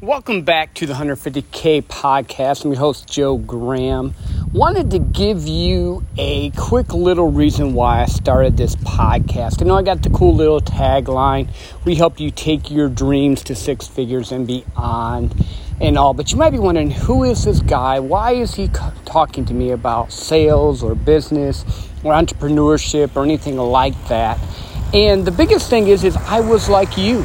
Welcome back to the 150K podcast. I'm your host, Joe Graham. Wanted to give you a quick little reason why I started this podcast. I know I got the cool little tagline We help you take your dreams to six figures and beyond and all, but you might be wondering who is this guy? Why is he talking to me about sales or business or entrepreneurship or anything like that? And the biggest thing is, is I was like you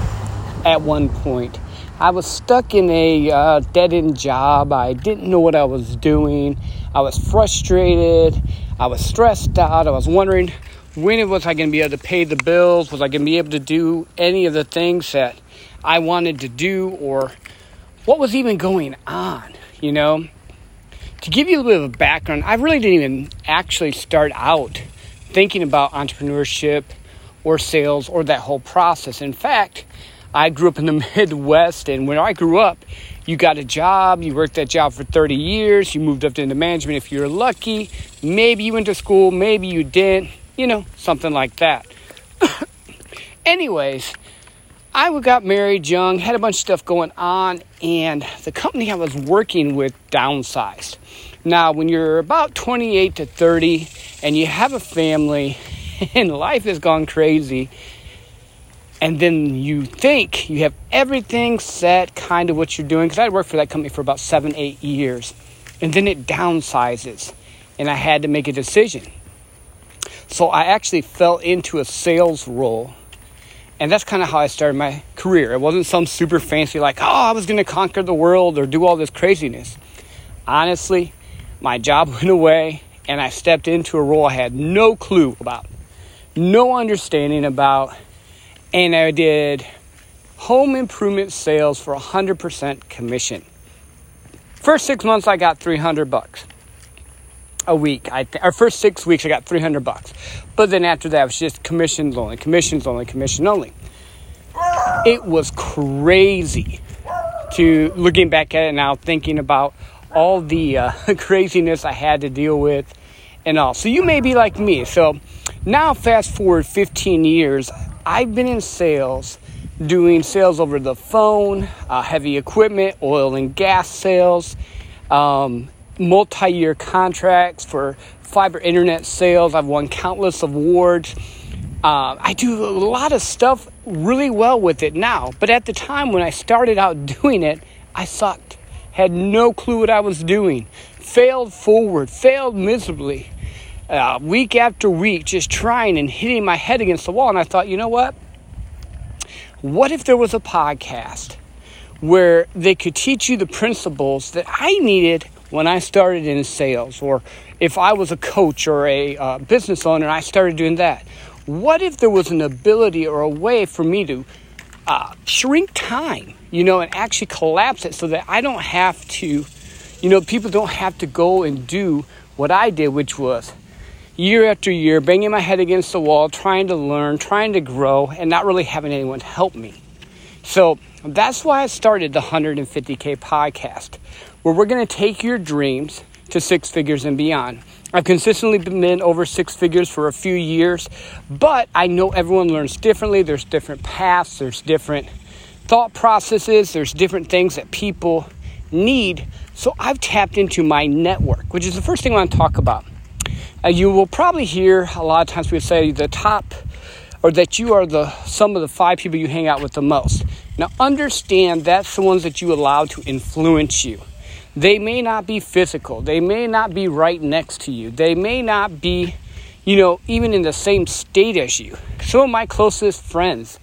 at one point. I was stuck in a uh, dead end job. I didn't know what I was doing. I was frustrated. I was stressed out. I was wondering when was I going to be able to pay the bills? Was I going to be able to do any of the things that I wanted to do? Or what was even going on? You know? To give you a little bit of a background, I really didn't even actually start out thinking about entrepreneurship or sales or that whole process. In fact, I grew up in the Midwest, and when I grew up, you got a job, you worked that job for 30 years, you moved up into management if you're lucky. Maybe you went to school, maybe you didn't, you know, something like that. Anyways, I got married young, had a bunch of stuff going on, and the company I was working with downsized. Now, when you're about 28 to 30 and you have a family and life has gone crazy, and then you think you have everything set, kind of what you're doing. Because I worked for that company for about seven, eight years, and then it downsizes, and I had to make a decision. So I actually fell into a sales role, and that's kind of how I started my career. It wasn't some super fancy, like, oh, I was going to conquer the world or do all this craziness. Honestly, my job went away, and I stepped into a role I had no clue about, no understanding about and I did home improvement sales for 100% commission. First six months, I got 300 bucks a week. I th- our first six weeks, I got 300 bucks. But then after that, it was just commissions only, commissions only, commission only. It was crazy to looking back at it now, thinking about all the uh, craziness I had to deal with and all. So you may be like me. So now, fast forward 15 years, I've been in sales, doing sales over the phone, uh, heavy equipment, oil and gas sales, um, multi year contracts for fiber internet sales. I've won countless awards. Uh, I do a lot of stuff really well with it now, but at the time when I started out doing it, I sucked. Had no clue what I was doing. Failed forward, failed miserably uh, week after week just trying and hitting my head against the wall. And I thought, you know what? What if there was a podcast where they could teach you the principles that I needed when I started in sales, or if I was a coach or a uh, business owner and I started doing that? What if there was an ability or a way for me to uh, shrink time, you know, and actually collapse it so that I don't have to, you know, people don't have to go and do what I did, which was year after year, banging my head against the wall, trying to learn, trying to grow, and not really having anyone help me. So that's why I started the 150K podcast, where we're going to take your dreams to six figures and beyond. I've consistently been over six figures for a few years, but I know everyone learns differently. There's different paths, there's different thought processes, there's different things that people need. So I've tapped into my network, which is the first thing I want to talk about. Uh, you will probably hear a lot of times people say the top or that you are the sum of the five people you hang out with the most. Now understand that's the ones that you allow to influence you. They may not be physical. They may not be right next to you. They may not be, you know, even in the same state as you. Some of my closest friends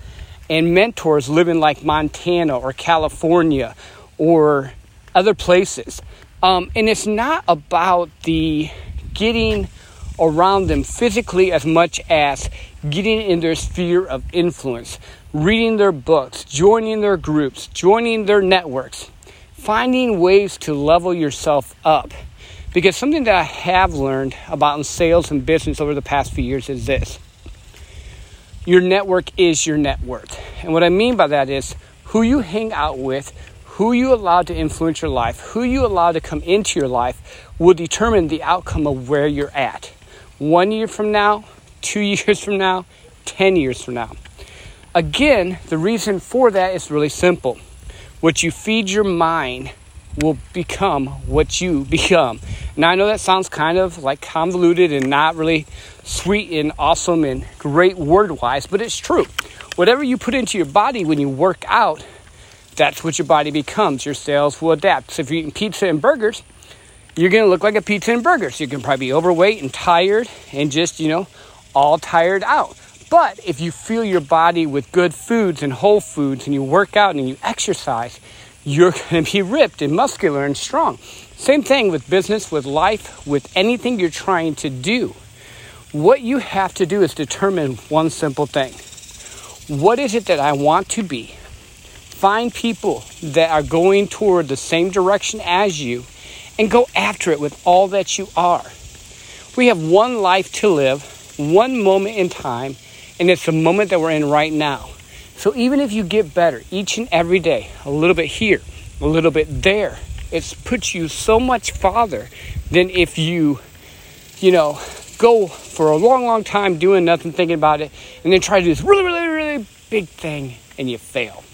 and mentors live in like Montana or California or other places. Um, and it's not about the getting around them physically as much as getting in their sphere of influence, reading their books, joining their groups, joining their networks, finding ways to level yourself up. Because something that I have learned about in sales and business over the past few years is this your network is your net worth. And what I mean by that is who you hang out with, who you allow to influence your life, who you allow to come into your life will determine the outcome of where you're at one year from now, two years from now, 10 years from now. Again, the reason for that is really simple. What you feed your mind will become what you become. Now, I know that sounds kind of like convoluted and not really sweet and awesome and great word wise, but it's true. Whatever you put into your body when you work out, that's what your body becomes. Your cells will adapt. So if you're eating pizza and burgers, you're going to look like a pizza and so You can probably be overweight and tired and just, you know, all tired out. But if you fill your body with good foods and whole foods and you work out and you exercise, you're going to be ripped and muscular and strong. Same thing with business, with life, with anything you're trying to do. What you have to do is determine one simple thing What is it that I want to be? Find people that are going toward the same direction as you and go after it with all that you are. We have one life to live, one moment in time, and it's the moment that we're in right now. So even if you get better each and every day, a little bit here, a little bit there, it's put you so much farther than if you, you know, go for a long, long time doing nothing, thinking about it, and then try to do this really, really, really big thing and you fail.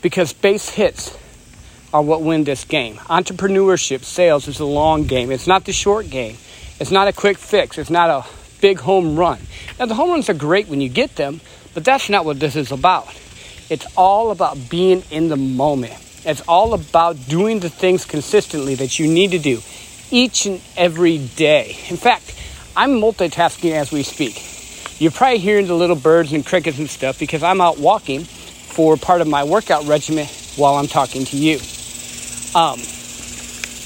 Because base hits are what win this game. Entrepreneurship, sales is a long game. It's not the short game. It's not a quick fix. It's not a big home run. Now, the home runs are great when you get them, but that's not what this is about. It's all about being in the moment. It's all about doing the things consistently that you need to do each and every day. In fact, I'm multitasking as we speak. You're probably hearing the little birds and crickets and stuff because I'm out walking for part of my workout regimen while I'm talking to you. Um,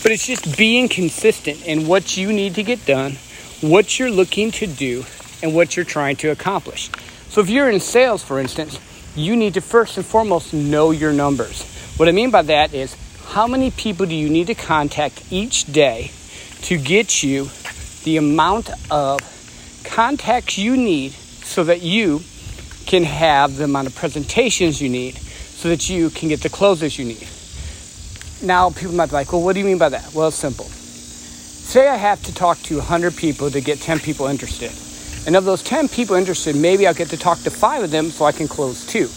but it's just being consistent in what you need to get done, what you're looking to do, and what you're trying to accomplish. So if you're in sales, for instance, you need to first and foremost know your numbers. What I mean by that is how many people do you need to contact each day to get you the amount of contacts you need so that you can have the amount of presentations you need so that you can get the closes you need. Now, people might be like, well, what do you mean by that? Well, it's simple. Say I have to talk to 100 people to get 10 people interested. And of those 10 people interested, maybe I'll get to talk to five of them so I can close two.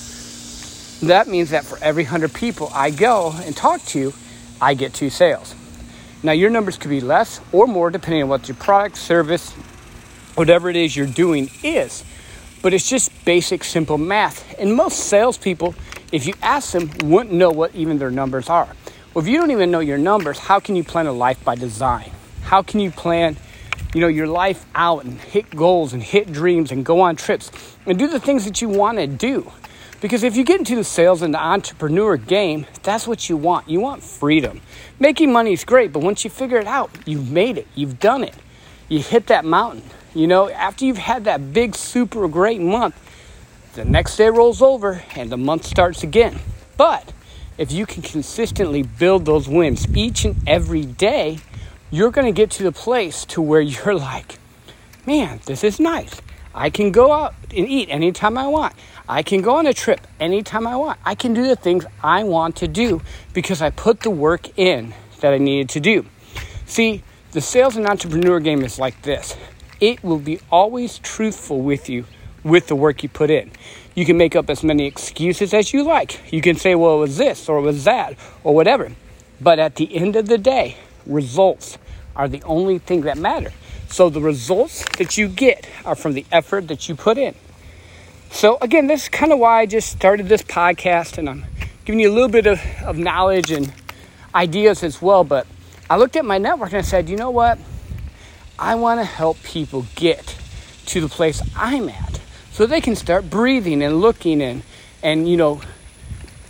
That means that for every 100 people I go and talk to, I get two sales. Now, your numbers could be less or more depending on what your product, service, whatever it is you're doing is. But it's just basic, simple math. And most salespeople, if you ask them, wouldn't know what even their numbers are. Well, if you don't even know your numbers, how can you plan a life by design? How can you plan, you know, your life out and hit goals and hit dreams and go on trips and do the things that you want to do? Because if you get into the sales and the entrepreneur game, that's what you want. You want freedom. Making money is great, but once you figure it out, you've made it. You've done it. You hit that mountain. You know, after you've had that big, super great month, the next day rolls over and the month starts again. But if you can consistently build those wins each and every day, you're going to get to the place to where you're like, man, this is nice. I can go out and eat anytime I want. I can go on a trip anytime I want. I can do the things I want to do because I put the work in that I needed to do. See, the sales and entrepreneur game is like this it will be always truthful with you with the work you put in. You can make up as many excuses as you like. You can say, well, it was this or it was that or whatever. But at the end of the day, results are the only thing that matter. So the results that you get are from the effort that you put in. So again, this is kind of why I just started this podcast and I'm giving you a little bit of, of knowledge and ideas as well. But I looked at my network and I said, you know what? I want to help people get to the place I'm at so they can start breathing and looking and and you know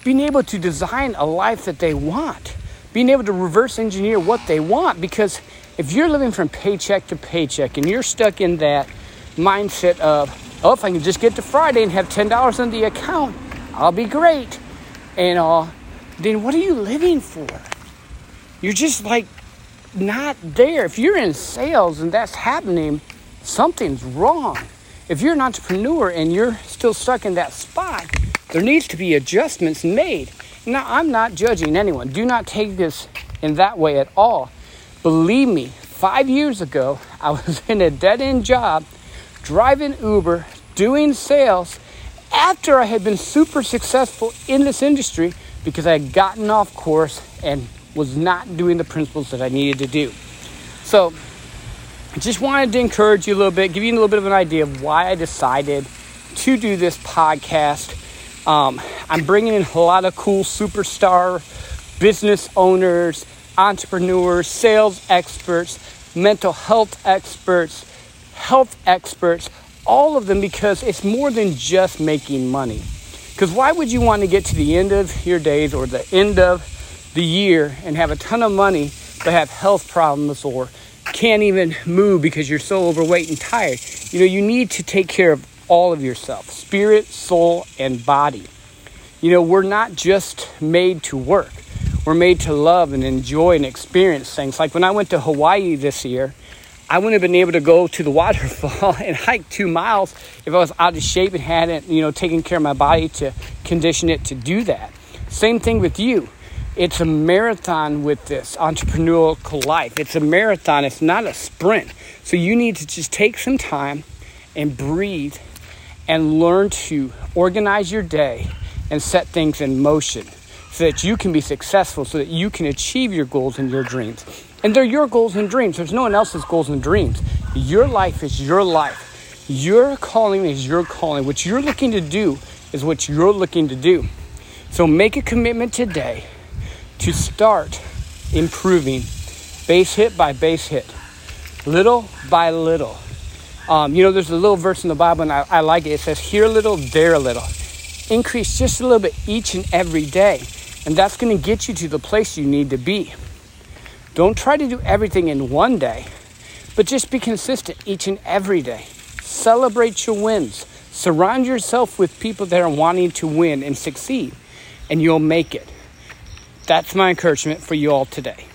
being able to design a life that they want. Being able to reverse engineer what they want. Because if you're living from paycheck to paycheck and you're stuck in that mindset of oh if i can just get to friday and have $10 in the account i'll be great and uh, then what are you living for? You're just like not there. If you're in sales and that's happening something's wrong if you're an entrepreneur and you're still stuck in that spot, there needs to be adjustments made. Now, I'm not judging anyone. Do not take this in that way at all. Believe me, five years ago, I was in a dead end job, driving Uber, doing sales. after I had been super successful in this industry because I had gotten off course and was not doing the principles that I needed to do. So, just wanted to encourage you a little bit, give you a little bit of an idea of why I decided to do this podcast. Um, I'm bringing in a lot of cool superstar business owners, entrepreneurs, sales experts, mental health experts, health experts, all of them because it's more than just making money. Because why would you want to get to the end of your days or the end of the year and have a ton of money but have health problems or can't even move because you're so overweight and tired? You know, you need to take care of all of yourself spirit, soul, and body. You know, we're not just made to work. We're made to love and enjoy and experience things. Like when I went to Hawaii this year, I wouldn't have been able to go to the waterfall and hike two miles if I was out of shape and hadn't, you know, taken care of my body to condition it to do that. Same thing with you. It's a marathon with this entrepreneurial life. It's a marathon, it's not a sprint. So you need to just take some time and breathe and learn to organize your day and set things in motion so that you can be successful, so that you can achieve your goals and your dreams. And they're your goals and dreams. There's no one else's goals and dreams. Your life is your life. Your calling is your calling. What you're looking to do is what you're looking to do. So make a commitment today to start improving base hit by base hit, little by little. Um, you know, there's a little verse in the Bible, and I, I like it. It says, Here a little, there a little. Increase just a little bit each and every day. And that's going to get you to the place you need to be. Don't try to do everything in one day, but just be consistent each and every day. Celebrate your wins. Surround yourself with people that are wanting to win and succeed, and you'll make it. That's my encouragement for you all today.